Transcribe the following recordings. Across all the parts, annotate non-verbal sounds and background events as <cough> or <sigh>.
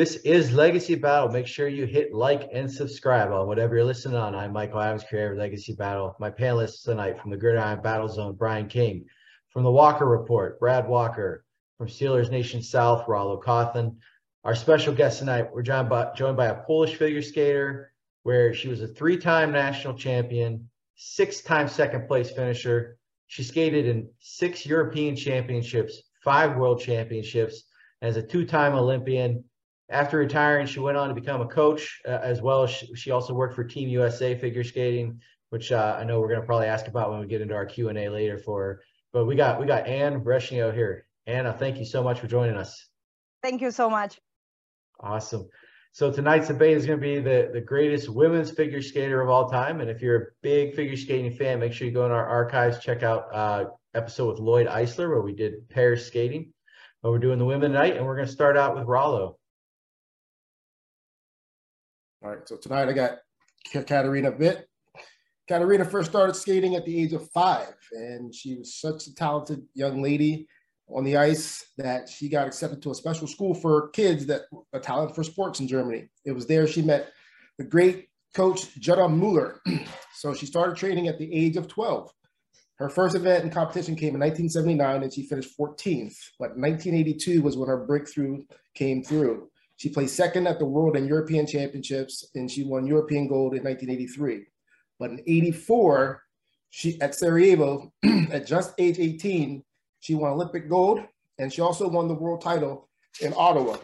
This is Legacy Battle. Make sure you hit like and subscribe on whatever you're listening on. I'm Michael Adams, creator of Legacy Battle. My panelists tonight from the Gridiron Battle Zone, Brian King. From the Walker Report, Brad Walker. From Steelers Nation South, Rollo Cawthon. Our special guest tonight, we're joined by, joined by a Polish figure skater where she was a three-time national champion, six-time second place finisher. She skated in six European championships, five world championships, as a two-time Olympian after retiring, she went on to become a coach uh, as well. She, she, also worked for Team USA figure skating, which uh, I know we're going to probably ask about when we get into our Q and A later. For her. but we got we got Anna Rechnio here. Anna, thank you so much for joining us. Thank you so much. Awesome. So tonight's debate is going to be the the greatest women's figure skater of all time. And if you're a big figure skating fan, make sure you go in our archives, check out uh, episode with Lloyd Eisler where we did pair skating. But we're doing the women tonight, and we're going to start out with Rollo. All right, so tonight I got Katarina Witt. Katarina first started skating at the age of five, and she was such a talented young lady on the ice that she got accepted to a special school for kids that are talent for sports in Germany. It was there she met the great coach Jutta Muller. <clears throat> so she started training at the age of 12. Her first event and competition came in 1979 and she finished 14th. But 1982 was when her breakthrough came through. She placed second at the World and European Championships, and she won European gold in 1983. But in 84, she at Sarajevo, <clears throat> at just age 18, she won Olympic gold, and she also won the world title in Ottawa.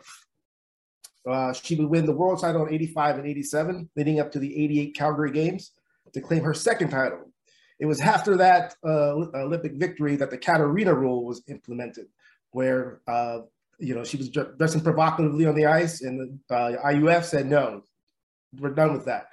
Uh, she would win the world title in 85 and 87, leading up to the 88 Calgary Games to claim her second title. It was after that uh, Olympic victory that the Katarina rule was implemented, where uh, you know, she was dressing provocatively on the ice, and the uh, IUF said, no, we're done with that.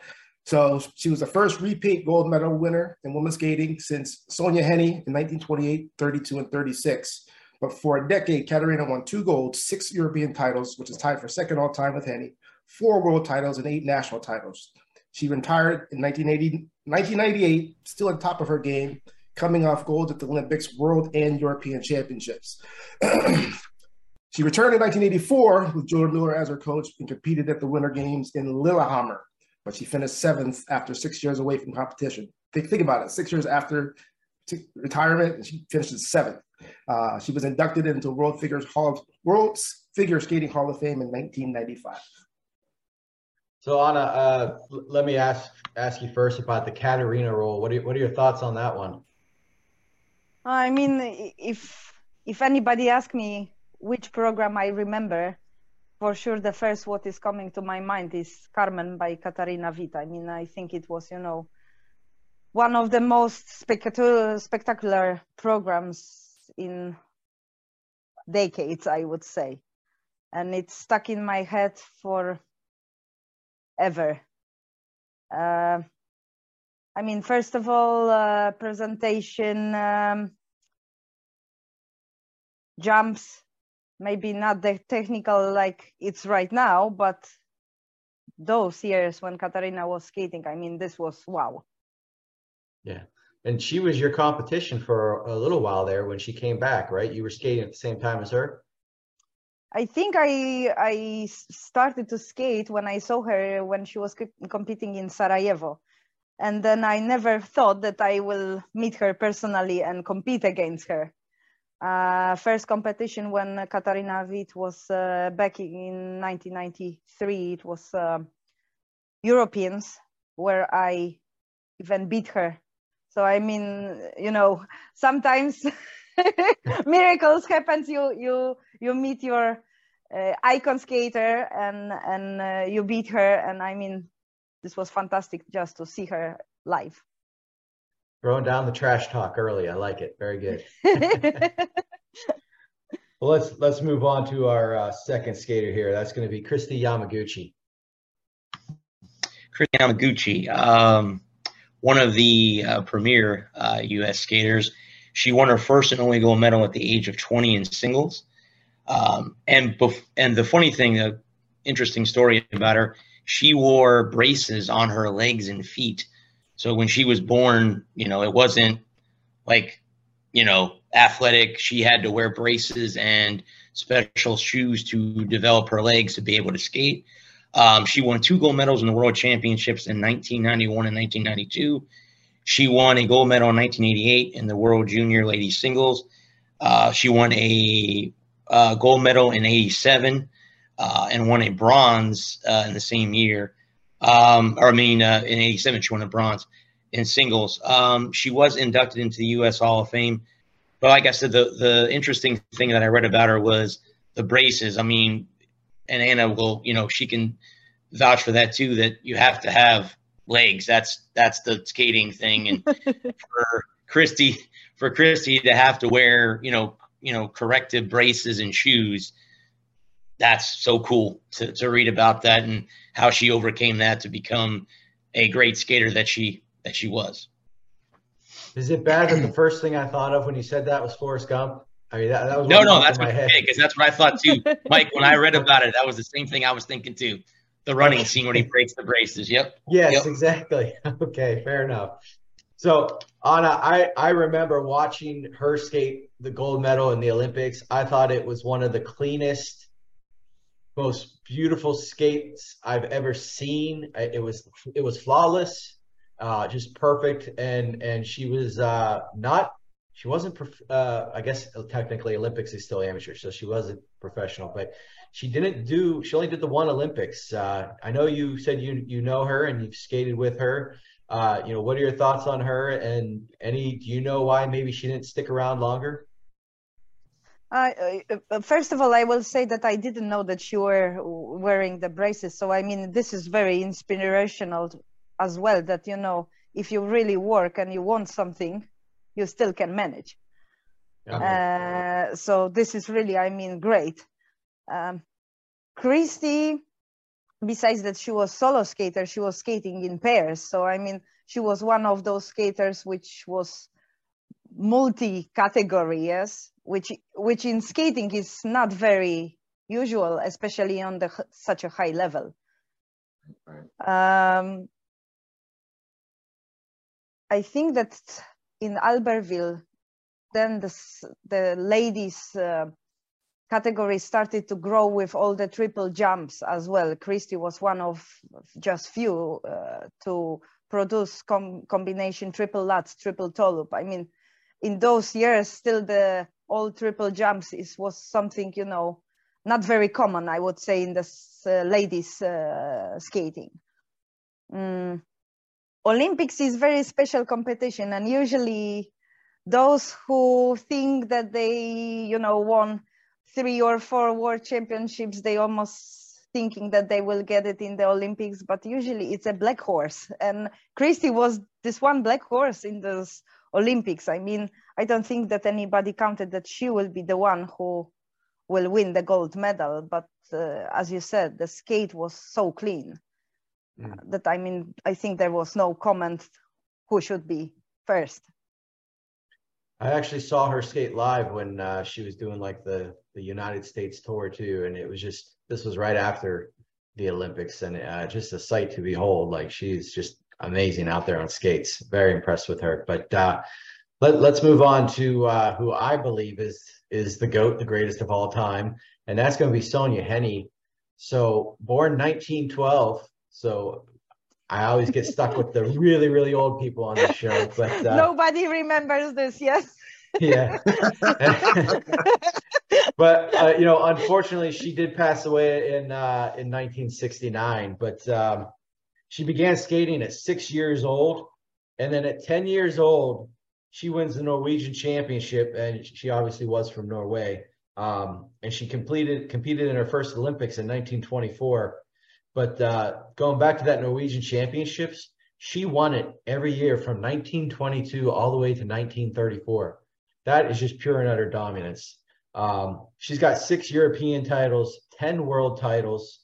So she was the first repeat gold medal winner in women's skating since Sonja Henie in 1928, 32, and 36. But for a decade, Katarina won two golds, six European titles, which is tied for second all time with Henie, four world titles, and eight national titles. She retired in 1980, 1998, still the top of her game, coming off gold at the Olympics, World, and European Championships. <clears throat> She returned in 1984 with Jutta Muller as her coach and competed at the Winter Games in Lillehammer, but she finished seventh after six years away from competition. Think, think about it, six years after t- retirement, and she finished seventh. Uh, she was inducted into World Figures Hall of, World Figure Skating Hall of Fame in 1995. So Anna, uh, let me ask ask you first about the Katarina role. What are what are your thoughts on that one? I mean, if if anybody asks me which program I remember, for sure the first what is coming to my mind is Carmen by Katarina Vita. I mean, I think it was, you know, one of the most spectacular, programs in decades, I would say. And it's stuck in my head for ever. Uh, I mean, first of all, uh, presentation um, jumps maybe not the technical like it's right now, but those years when Katarina was skating, I mean, this was wow. Yeah. And she was your competition for a little while there when she came back, right? You were skating at the same time as her? I think I I started to skate when I saw her when she was competing in Sarajevo. And then I never thought that I will meet her personally and compete against her uh, first competition when Katarina Witt was uh, back in 1993. It was uh, Europeans where I even beat her. So I mean, you know, sometimes <laughs> miracles happens. You you you meet your uh, icon skater and and uh, you beat her, and I mean, this was fantastic just to see her live. Throwing down the trash talk early. I like it. Very good. <laughs> <laughs> well, let's let's move on to our uh, second skater here. That's going to be Kristi Yamaguchi. Kristi Yamaguchi, um, one of the uh, premier uh, U.S. skaters. She won her first and only gold medal at the age of 20 in singles. Um, and bef- and the funny thing, the interesting story about her, she wore braces on her legs and feet so when she was born, you know, it wasn't like, you know, athletic. She had to wear braces and special shoes to develop her legs to be able to skate. Um, she won two gold medals in the World Championships in 1991 and 1992. She won a gold medal in 1988 in the World Junior Ladies Singles. Uh, she won a uh, gold medal in 87 uh, and won a bronze uh, in the same year. Um, or I mean, uh, in 87, she won a bronze in singles. Um, she was inducted into the U.S. Hall of Fame. But like I said, the, the interesting thing that I read about her was the braces. I mean, and Anna will, you know, she can vouch for that too. That you have to have legs. That's that's the skating thing. And <laughs> for Kristi, for Kristi to have to wear, you know, you know, corrective braces and shoes, that's so cool to to read about that and how she overcame that to become a great skater that she that she was. Is it bad that the first thing I thought of when you said that was Forrest Gump? I mean, that, that was no, no, that's my head because that's what I thought too, Mike. When I read about it, that was the same thing I was thinking too. The running scene when he breaks the braces. Yep. Yes, yep. exactly. <laughs> Okay, fair enough. So Anna, I I remember watching her skate the gold medal in the Olympics. I thought it was one of the cleanest, most beautiful skates I've ever seen. It was it was flawless, uh, just perfect, and and she was uh, not she wasn't uh, i guess technically olympics is still amateur so she wasn't professional but she didn't do she only did the one olympics. Uh, i know you said you you know her and you've skated with her. Uh, you know what are your thoughts on her? And any do you know why maybe she didn't stick around longer uh, first of all, I will say that I didn't know that you were wearing the braces. So, I mean, this is very inspirational as well that, you know, if you really work and you want something, you still can manage. Uh, so this is really, I mean, great. Um, Kristi, besides that she was solo skater, she was skating in pairs. So I mean, she was one of those skaters which was multi-category, yes, which which in skating is not very usual, especially on the such a high level. Right. Um, I think that in Albertville, then the, the ladies uh, category started to grow with all the triple jumps as well. Kristi was one of just few uh, to produce com combination triple lutz, triple toe loop. I mean, in those years, still the all triple jumps is was something you know not very common, I would say, in the uh, ladies uh, skating. Mm. Olympics is very special competition, and usually those who think that they, you know, won three or four world championships, they almost thinking that they will get it in the Olympics, but usually it's a black horse. And Kristi was this one black horse in those Olympics. I mean, I don't think that anybody counted that she will be the one who will win the gold medal. But uh, as you said, the skate was so clean mm. that I mean, I think there was no comment who should be first. I actually saw her skate live when uh, she was doing like the the United States tour too, and it was just this was right after the Olympics, and uh, just a sight to behold. Like she's just amazing out there on skates. Very impressed with her. But uh, let let's move on to uh, who I believe is is the goat, the greatest of all time, and that's going to be Sonja Henie. So born 1912, so I always get stuck with the <laughs> really, really old people on the show. But uh, nobody remembers this, yes. yeah. <laughs> but uh, you know, unfortunately, she did pass away in uh, in 1969. But um, she began skating at six years old, and then at 10 years old, she wins the Norwegian Championship, and she obviously was from Norway. Um, and she completed competed in her first Olympics in 1924 but uh, going back to that Norwegian Championships, she won it every year from 1922 all the way to 1934. That is just pure and utter dominance. Um, she's got six European titles, 10 world titles,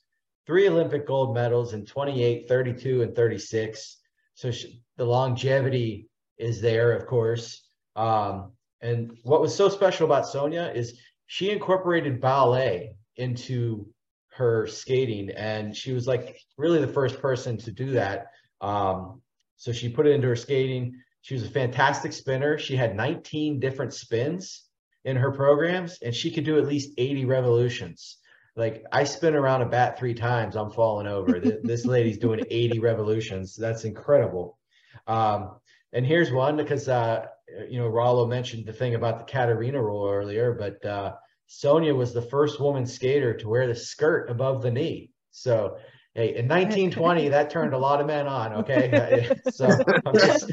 three Olympic gold medals in 28, 32, and 36. So she, the longevity is there, of course. Um, and what was so special about Sonja is she incorporated ballet into her skating, and she was like really the first person to do that. Um, so she put it into her skating. She was a fantastic spinner. She had 19 different spins in her programs, and she could do at least 80 revolutions. Like I spin around a bat three times, I'm falling over. <laughs> this lady's doing 80 revolutions. That's incredible. Um, and here's one because uh, you know Rollo mentioned the thing about the Katarina rule earlier, but uh, Sonja was the first woman skater to wear the skirt above the knee. So hey, in 1920, that turned a lot of men on. Okay, <laughs> so I'm just,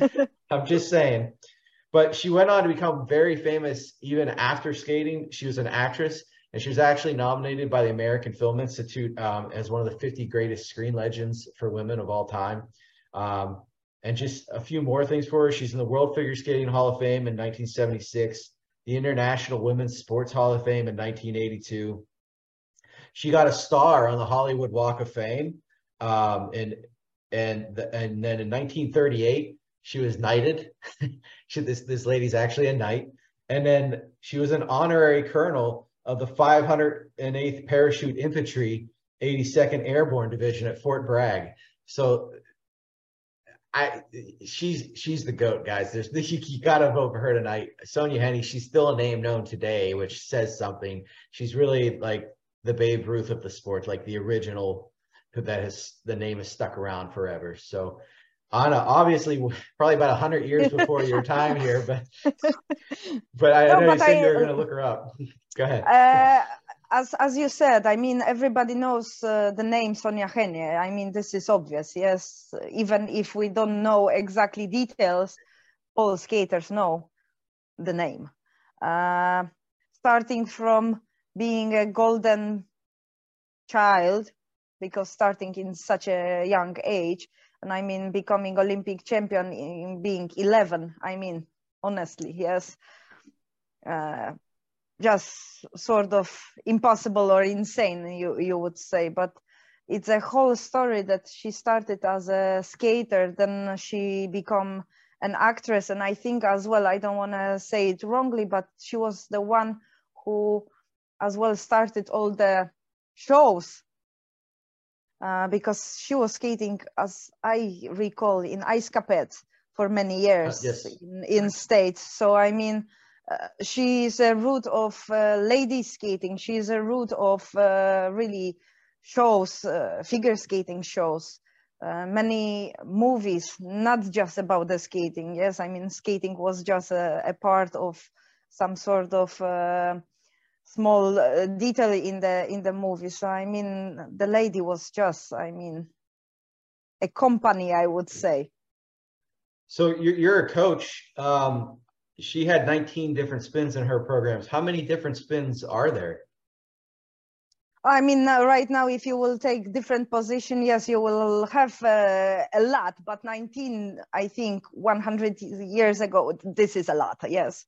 I'm just saying. But she went on to become very famous even after skating. She was an actress, and she was actually nominated by the American Film Institute um, as one of the 50 greatest screen legends for women of all time. Um, and just a few more things for her. She's in the World Figure Skating Hall of Fame in 1976, the International Women's Sports Hall of Fame in 1982. She got a star on the Hollywood Walk of Fame, um, and and the, and then in 1938 she was knighted. <laughs> she, this this lady's actually a knight, and then she was an honorary colonel of the 508th Parachute Infantry 82nd Airborne Division at Fort Bragg. So I she's she's the goat, guys. There's you, <laughs> you gotta vote for her tonight. Sonja Henie, she's still a name known today, which says something. She's really like the Babe Ruth of the sport, like the original that has the name is stuck around forever. So Anna, obviously, probably about hundred years before your time here, but <laughs> but I, no, I know you said you were going to look her up. <laughs> Go ahead. Uh, as as you said, I mean, everybody knows uh, the name Sonja Henie. I mean, this is obvious. Yes, even if we don't know exactly details, all skaters know the name. Uh, starting from being a golden child, because starting in such a young age, and I mean becoming Olympic champion in being 11. I mean, honestly, yes. Uh, just sort of impossible or insane you you would say but it's a whole story that she started as a skater then she become an actress and i think as well i don't want to say it wrongly but she was the one who as well started all the shows uh, because she was skating as i recall in Ice Capades for many years uh, yes. in, in states so i mean uh, she is a root of uh, lady skating. She is a root of uh, really shows, uh, figure skating shows. Uh, many movies, not just about the skating. Yes, I mean skating was just a, a part of some sort of small detail in the in the movie. So I mean, the lady was just, I mean, a company, I would say. So you're, you're a coach. Um, she had 19 different spins in her programs. How many different spins are there? I mean, uh, right now, if you will take different position, yes, you will have uh, a lot. But 19, I think, 100 years ago, this is a lot. Yes.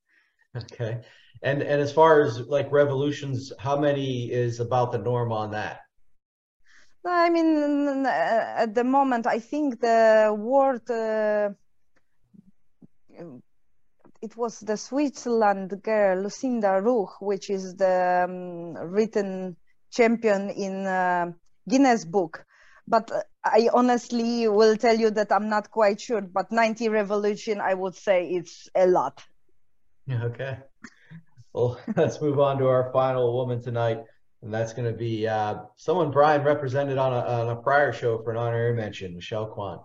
Okay, and and as far as like revolutions, how many is about the norm on that? I mean, uh, at the moment, I think the world. Uh, it was the Switzerland girl Lucinda Ruh, which is the um, written champion in uh, Guinness Book. But I honestly will tell you that I'm not quite sure. But 90 revolution, I would say it's a lot. Okay. Well, <laughs> let's move on to our final woman tonight. And that's going to be uh, someone Brian represented on a, on a prior show for an honorary mention, Michelle Kwan.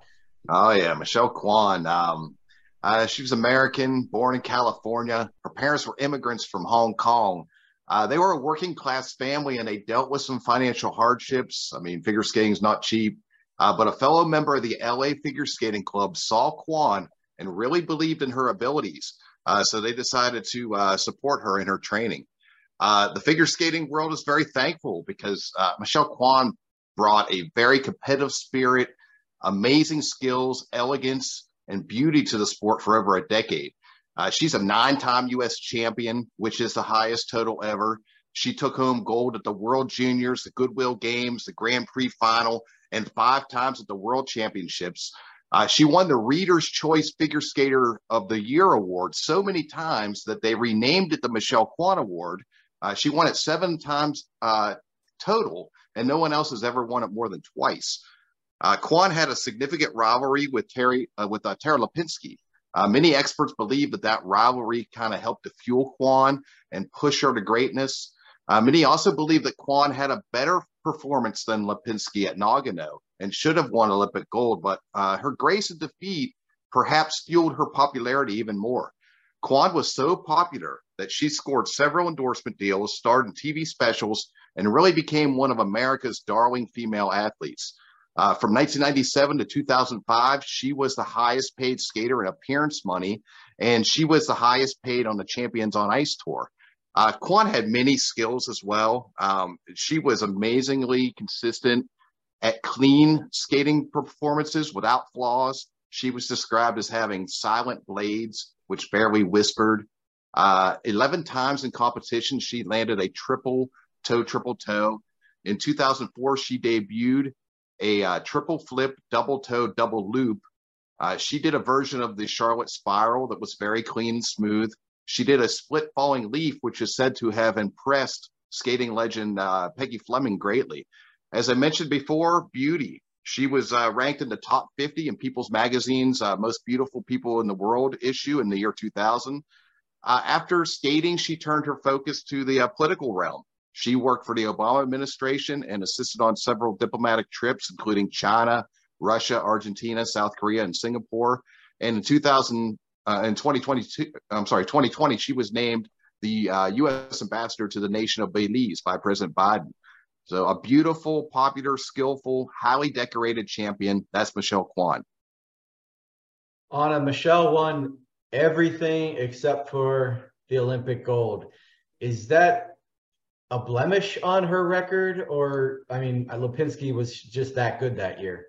Oh, yeah. Michelle Kwan. Um, uh, she was American, born in California. Her parents were immigrants from Hong Kong. Uh, they were a working class family and they dealt with some financial hardships. I mean, figure skating is not cheap. Uh, but a fellow member of the LA Figure Skating Club saw Kwan and really believed in her abilities. Uh, so they decided to uh, support her in her training. Uh, the figure skating world is very thankful because Michelle Kwan brought a very competitive spirit, amazing skills, elegance, and beauty to the sport for over a decade. Uh, she's a nine time U.S. champion, which is the highest total ever. She took home gold at the World Juniors, the Goodwill Games, the Grand Prix final, and five times at the World Championships. Uh, she won the Reader's Choice Figure Skater of the Year award so many times that they renamed it the Michelle Kwan Award. Uh, she won it seven times uh, total, and no one else has ever won it more than twice. Uh, Kwan had a significant rivalry with Terry uh, with uh, Tara Lipinski. Uh, many experts believe that that rivalry kind of helped to fuel Kwan and push her to greatness. Many also believe that Kwan had a better performance than Lipinski at Nagano and should have won Olympic gold, but uh, her grace of defeat perhaps fueled her popularity even more. Kwan was so popular that she scored several endorsement deals, starred in TV specials, and really became one of America's darling female athletes. Uh, from 1997 to 2005, she was the highest paid skater in appearance money, and she was the highest paid on the Champions on Ice tour. Uh, Kwan had many skills as well. Um, she was amazingly consistent at clean skating performances without flaws. She was described as having silent blades, which barely whispered. Uh, 11 times in competition, she landed a triple toe, triple toe. In 2004, she debuted a uh, triple flip, double toe, double loop. Uh, she did a version of the Charlotte Spiral that was very clean and smooth. She did a split falling leaf, which is said to have impressed skating legend uh, Peggy Fleming greatly. As I mentioned before, beauty. She was uh, ranked in the top 50 in People's Magazine's uh, Most Beautiful People in the World issue in the year 2000. Uh, after skating, she turned her focus to the uh, political realm. She worked for the Obama administration and assisted on several diplomatic trips, including China, Russia, Argentina, South Korea, and Singapore. And in 2000, uh, in 2022, I'm sorry, 2020, she was named the uh, U.S. ambassador to the nation of Belize by President Biden. So a beautiful, popular, skillful, highly decorated champion. That's Michelle Kwan. Anna, Michelle won everything except for the Olympic gold. Is that a blemish on her record, or I mean, Lipinski was just that good that year.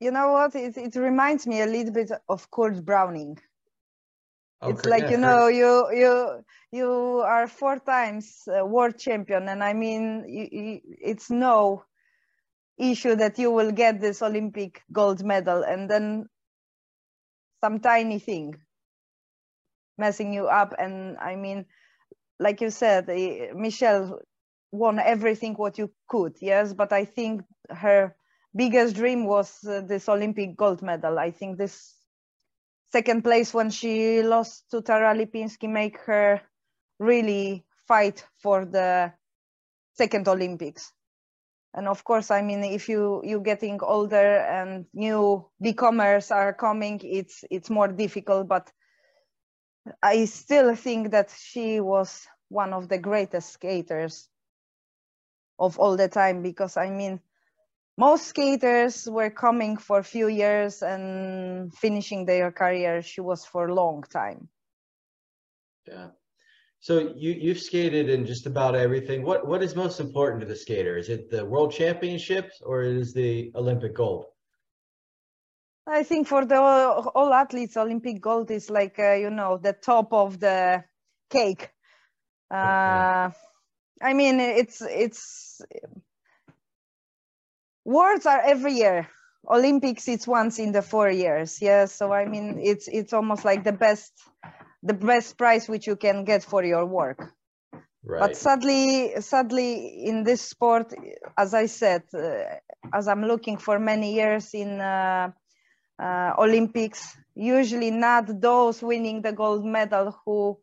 You know what? It it reminds me a little bit of Kurt Browning. Okay, it's like yeah, you know, you you you are four times world champion, and I mean, it's no issue that you will get this Olympic gold medal, and then some tiny thing messing you up, and I mean like you said, Michelle won everything what you could, yes, but I think her biggest dream was uh, this Olympic gold medal. I think this second place when she lost to Tara Lipinski make her really fight for the second Olympics. And of course, I mean, if you you're getting older and new becomers are coming, it's it's more difficult. But I still think that she was one of the greatest skaters of all the time because I mean, most skaters were coming for a few years and finishing their career. She was for a long time. Yeah. So you you've skated in just about everything. What what is most important to the skater? Is it the world championships or is the Olympic gold? I think for the all, all athletes, Olympic gold is like uh, you know the top of the cake. Uh, I mean, it's it's words are every year. Olympics, it's once in the four years. Yeah, so I mean, it's it's almost like the best the best price which you can get for your work. Right. But sadly, sadly, in this sport, as I said, uh, as I'm looking for many years in uh, uh, Olympics, usually not those winning the gold medal who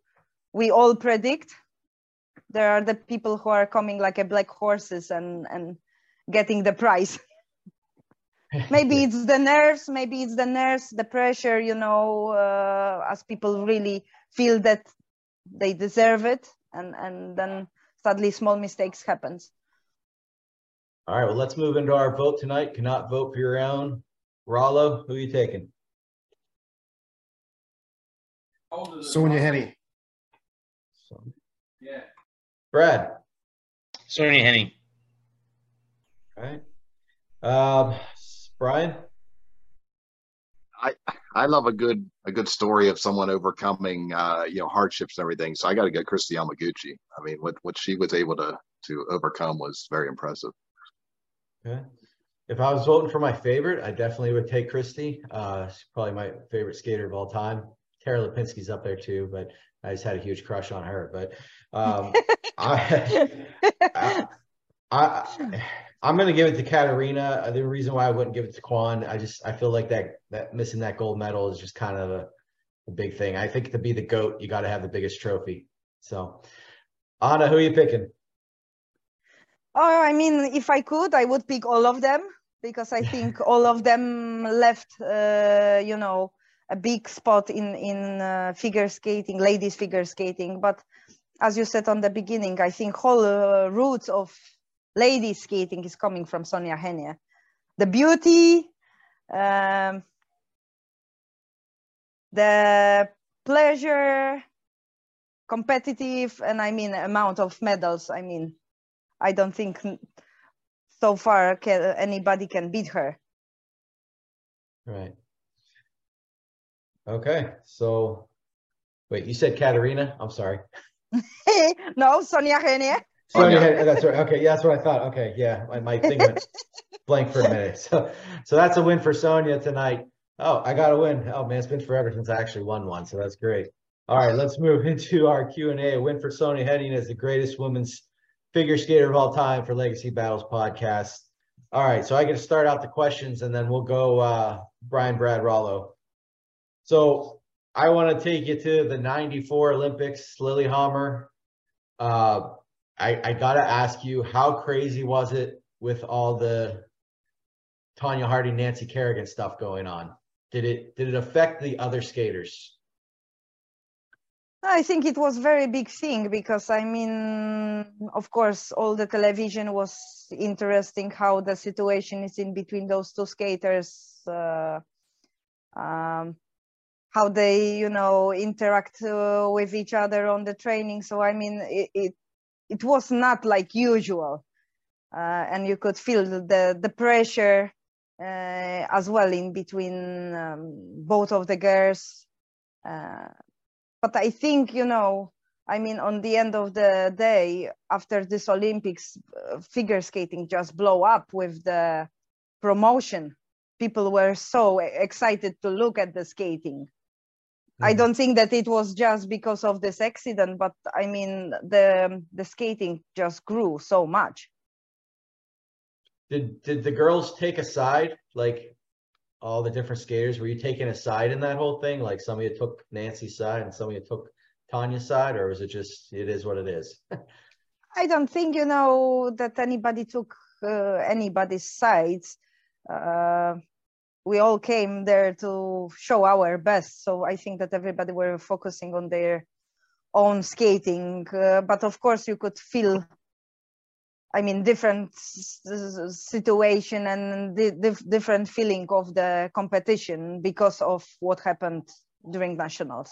we all predict. There are the people who are coming like a black horses and, and getting the prize. <laughs> maybe <laughs> it's the nerves, maybe it's the nerves, the pressure, you know, uh, as people really feel that they deserve it. And, and then sadly small mistakes happens. All right, well, let's move into our vote tonight. Cannot vote for your own. Rollo, who are you taking? Sonja Henie. Yeah. Brad. Sonja Henie. All right. Um, Brian. I I love a good a good story of someone overcoming uh, you know hardships and everything. So I got to get Kristi Yamaguchi. I mean, what what she was able to to overcome was very impressive. Okay. If I was voting for my favorite, I definitely would take Kristi. Uh, she's probably my favorite skater of all time. Tara Lipinski's up there too, but I just had a huge crush on her. But um, <laughs> I, I, I, I'm gonna give it to Katarina. Uh, the reason why I wouldn't give it to Kwan, I just I feel like that that missing that gold medal is just kind of a, a big thing. I think to be the goat, you got to have the biggest trophy. So, Anna, who are you picking? Oh, I mean, if I could, I would pick all of them because I think <laughs> all of them left, uh, you know, a big spot in in uh, figure skating, ladies figure skating. But as you said on the beginning, I think whole uh, roots of ladies skating is coming from Sonja Henie. The beauty, um, the pleasure, competitive, and I mean amount of medals. I mean, I don't think so far can, anybody can beat her. Right. Okay, so wait, you said Katarina? I'm sorry. <laughs> no, Sonja Henie. Sonja Henie, that's right. Okay, yeah, that's what I thought. Okay, yeah, my, my thing went blank for a minute. So, so that's a win for Sonja tonight. Oh, I got a win. Oh man, it's been forever since I actually won one, so that's great. All right, let's move <laughs> into our Q and A. A win for Sonja Henie as the greatest women's figure skater of all time for Legacy Battles podcast. All right, so I get to start out the questions, and then we'll go uh, Brian Brad Rollo. So I want to take you to the 94 Olympics, Lillehammer. Uh, I, I got to ask you, how crazy was it with all the Tonya Hardy, Nancy Kerrigan stuff going on? Did it did it affect the other skaters? I think it was very big thing because I mean, of course, all the television was interesting how the situation is in between those two skaters. Uh, um, how they you know interact uh, with each other on the training so i mean it it, it was not like usual uh, and you could feel the the pressure uh, as well in between um, both of the girls. Uh, but i think you know i mean on the end of the day after this olympics uh, figure skating just blow up with the promotion. People were so excited to look at the skating I mm-hmm. don't think that it was just because of this accident, but I mean the the skating just grew so much. Did did the girls take a side like all the different skaters? Were you taking a side in that whole thing? Like some of you took Nancy's side and some of you took Tonya's side, or was it just it is what it is? <laughs> I don't think you know that anybody took uh, anybody's sides. Uh, we all came there to show our best. So I think that everybody were focusing on their own skating. Uh, but of course, you could feel, I mean, different situation and the different feeling of the competition because of what happened during nationals.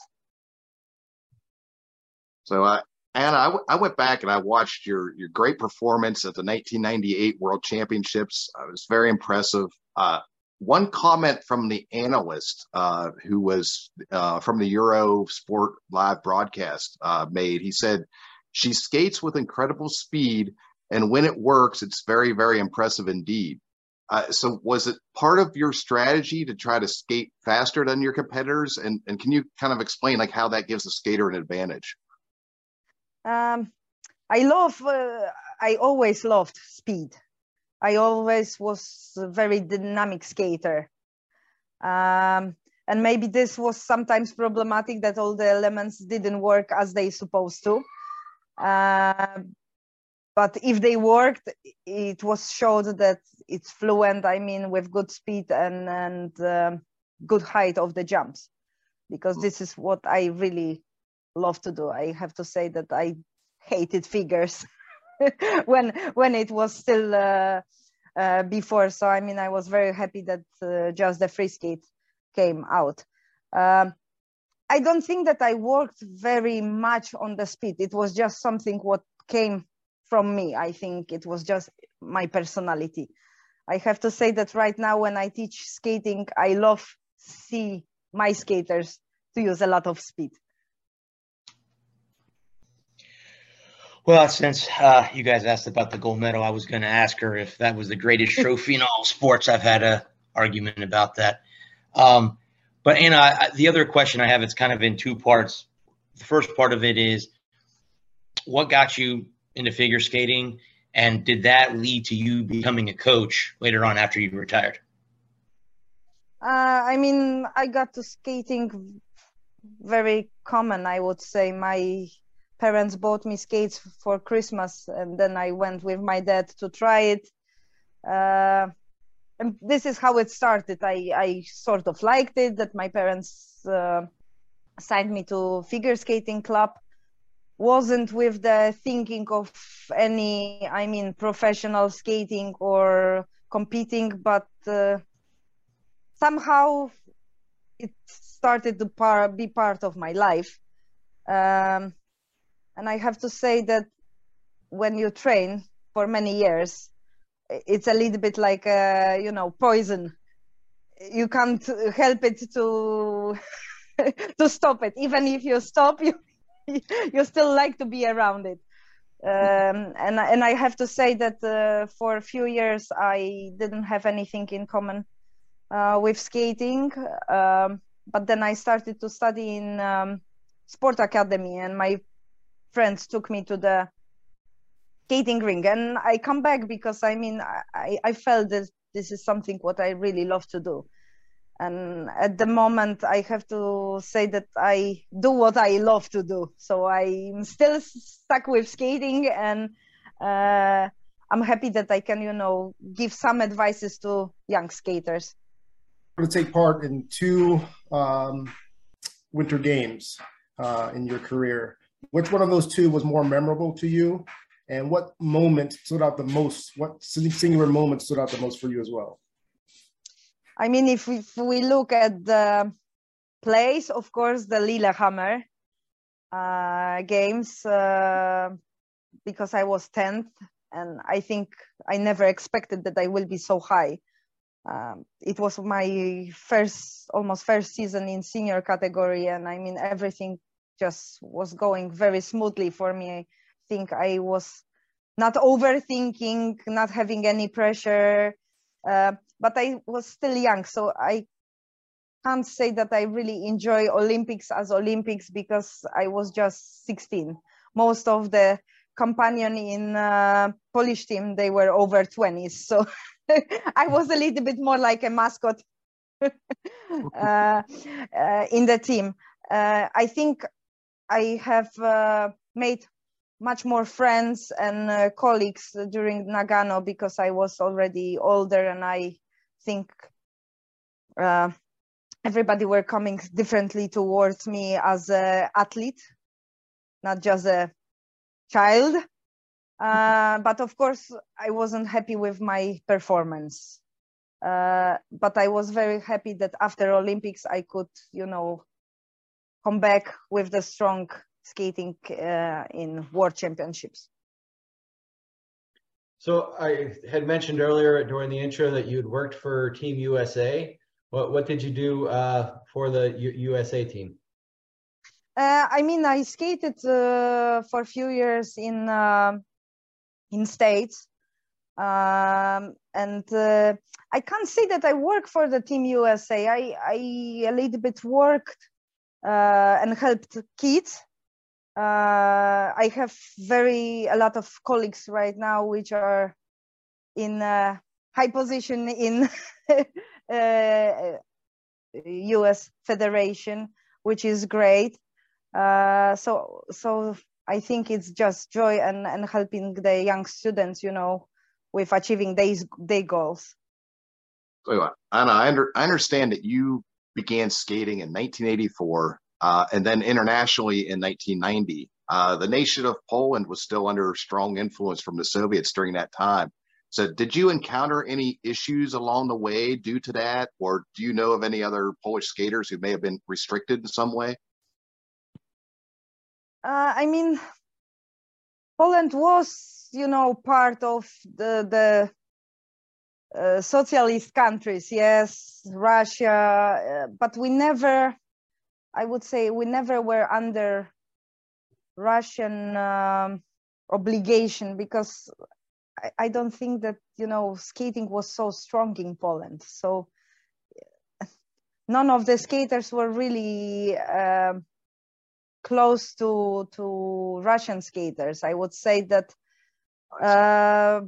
So uh, Anna, I, w- I went back and I watched your your great performance at the 1998 World Championships. It was very impressive. Uh, one comment from the analyst uh, who was uh, from the Euro Sport live broadcast uh, made. He said, She skates with incredible speed, and when it works, it's very, very impressive indeed. Uh, so, was it part of your strategy to try to skate faster than your competitors? And, and can you kind of explain like how that gives the skater an advantage? Um, I love, uh, I always loved speed. I always was a very dynamic skater. Um, and maybe this was sometimes problematic that all the elements didn't work as they supposed to. Uh, but if they worked, it was showed that it's fluent. I mean, with good speed and and um, good height of the jumps, because this is what I really love to do. I have to say that I hated figures. <laughs> <laughs> when when it was still uh, uh, before. So I mean, I was very happy that uh, just the free skate came out. Um, I don't think that I worked very much on the speed. It was just something what came from me. I think it was just my personality. I have to say that right now when I teach skating, I love see my skaters to use a lot of speed. Well, since uh, you guys asked about the gold medal, I was going to ask her if that was the greatest <laughs> trophy in all sports. I've had a argument about that. Um, but Anna, I, the other question I have, it's kind of in two parts. The first part of it is, what got you into figure skating, And did that lead to you becoming a coach later on after you retired? Uh, I mean, I got to skating very common, I would say. My parents bought me skates for Christmas, and then I went with my dad to try it. Uh, and this is how it started. I, I sort of liked it that my parents uh, signed me to figure skating club. Wasn't with the thinking of any, I mean, professional skating or competing, but uh, somehow it started to par- be part of my life. Um, and I have to say that when you train for many years, it's a little bit like uh, you know poison. You can't help it to <laughs> to stop it. Even if you stop, <laughs> you you still like to be around it. Um, and and I have to say that uh, for a few years I didn't have anything in common uh, with skating, um, but then I started to study in um, sport academy, and my friends took me to the skating ring. And i come back because i mean i i felt that this is something what i really love to do. And at the moment i have to say that i do what i love to do. So i'm still stuck with skating and uh, i'm happy that i can you know give some advices to young skaters. To take part in two um, winter games uh, in your career which one of those two was more memorable to you and what moment stood out the most? What singular moment stood out the most for you as well? I mean, if we, if we look at the place, of course, the Lillehammer uh, games, uh, because I was 10th, and I think I never expected that I will be so high. Um, it was my first, almost first season in senior category, and I mean, everything just was going very smoothly for me I think I was not overthinking, not having any pressure, uh, but I was still young, so I can't say that I really enjoy Olympics as Olympics because I was just 16. Most of the companion in uh, Polish team they were over 20s, <laughs> so I was a little bit more like a mascot <laughs> uh, uh, in the team. Uh, I think I have uh, made much more friends and uh, colleagues during Nagano because I was already older and I think uh, everybody were coming differently towards me as an athlete, not just a child. Uh, but of course, I wasn't happy with my performance. Uh, but I was very happy that after Olympics, I could, you know, come back with the strong skating uh, in world championships. So I had mentioned earlier during the intro that you had worked for Team USA. What what did you do uh, for the U- USA team? Uh, I mean, I skated uh, for a few years in uh, in states, um, and uh, I can't say that I work for the Team USA. I I a little bit worked and helped kids uh, I have very a lot of colleagues right now which are in high position in <laughs> uh, U.S. Federation, which is great. Uh, so so I think it's just joy and, and helping the young students, you know, with achieving these their goals. So, Anna, I, under, I understand that you began skating in 1984 uh, and then internationally in 1990. Uh, the nation of Poland was still under strong influence from the Soviets during that time. So, did you encounter any issues along the way due to that, or do you know of any other Polish skaters who may have been restricted in some way? Uh, I mean, Poland was, you know, part of the the uh, socialist countries, yes, Russia, uh, but we never I would say we never were under Russian um, obligation because I, I, don't think that you know skating was so strong in Poland. So none of the skaters were really uh, close to to Russian skaters. I would say that Uh,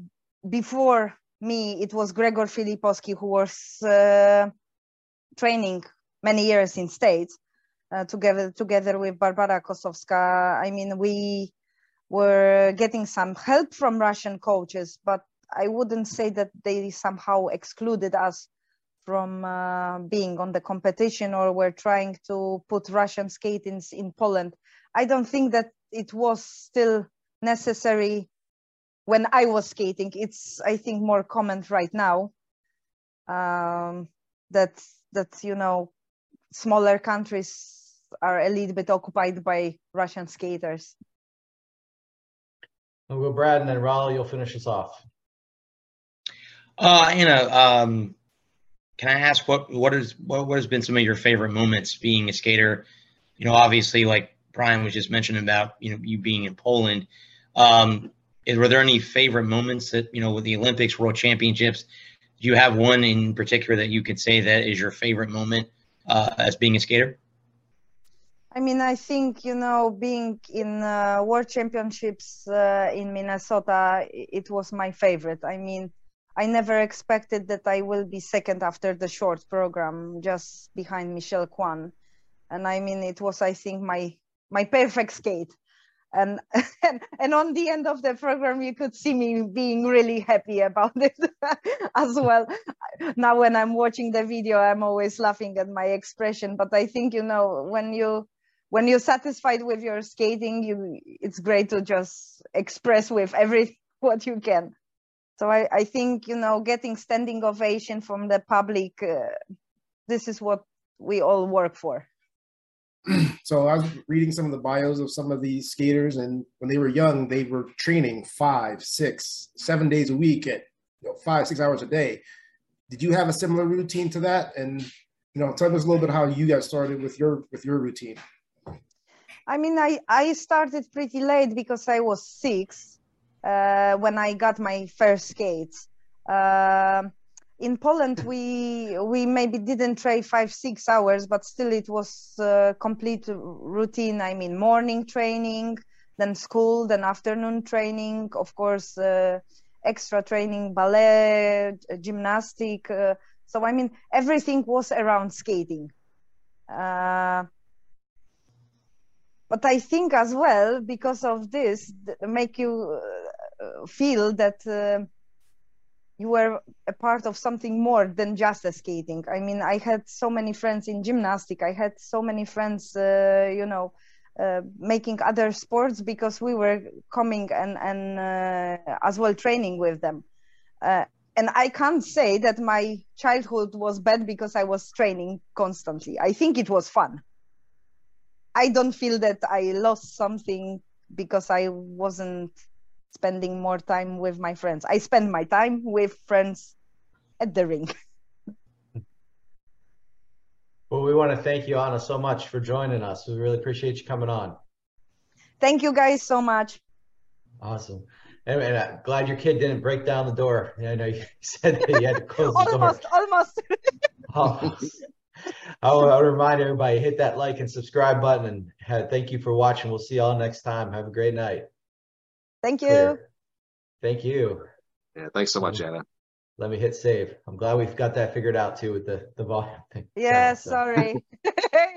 before me, it was Gregor Filipowski who was uh, training many years in states uh, together together with Barbara Kosowska. I mean, we were getting some help from Russian coaches, but I wouldn't say that they somehow excluded us from uh, being on the competition or were trying to put Russian skating in Poland. I don't think that it was still necessary when I was skating. It's I think more common right now um, that that you know smaller countries are a little bit occupied by Russian skaters. We'll go Brad and then Raleigh, you'll finish us off. Uh, know, um, can I ask what what is what, what has been some of your favorite moments being a skater? You know, obviously, like Brian was just mentioning about you know you being in Poland. Um, is, were there any favorite moments that you know with the Olympics, World Championships? Do you have one in particular that you could say that is your favorite moment uh, as being a skater? I mean, I think you know, being in uh, World Championships uh, in Minnesota, it was my favorite. I mean, I never expected that I will be second after the short program, just behind Michelle Kwan, and I mean, it was, I think, my my perfect skate. And, and <laughs> and on the end of the program, you could see me being really happy about <laughs> it as well. Now, when I'm watching the video, I'm always laughing at my expression. But I think you know when you when you're satisfied with your skating, you it's great to just express with every <laughs> what you can. So I, I think you know getting standing ovation from the public, uh, this is what we all work for. <clears throat> so I was reading some of the bios of some of these skaters, and when they were young, they were training five, six, seven days a week at you know, five, six hours a day. Did you have a similar routine to that? And you know, tell us a little bit how you got started with your with your routine. I mean, I I started pretty late because I was six uh, when I got my first skates. Uh, in Poland, we we maybe didn't train five six hours, but still it was uh, complete routine. I mean, morning training, then school, then afternoon training, of course, uh, extra training, ballet, gymnastic. Uh, so I mean, everything was around skating. Uh, but I think as well, because of this, make you uh, feel that uh, you were a part of something more than just skating. I mean, I had so many friends in gymnastic. I had so many friends, uh, you know, uh, making other sports because we were coming and and uh, as well training with them. Uh, and I can't say that my childhood was bad because I was training constantly. I think it was fun. I don't feel that I lost something because I wasn't spending more time with my friends. I spend my time with friends at the ring. <laughs> Well, we want to thank you, Anna, so much for joining us. We really appreciate you coming on. Thank you guys so much. Awesome. And, and I'm glad your kid didn't break down the door. I know you <laughs> said that you had to close the door. Almost, almost. <laughs> Oh, I want to remind everybody hit that like and subscribe button and have, thank you for watching. We'll see y'all next time. Have a great night. Thank you. Clear. Thank you. Yeah, thanks so much, Anna. Let me hit save. I'm glad we've got that figured out too with the the volume thing. Yeah, sorry. <laughs>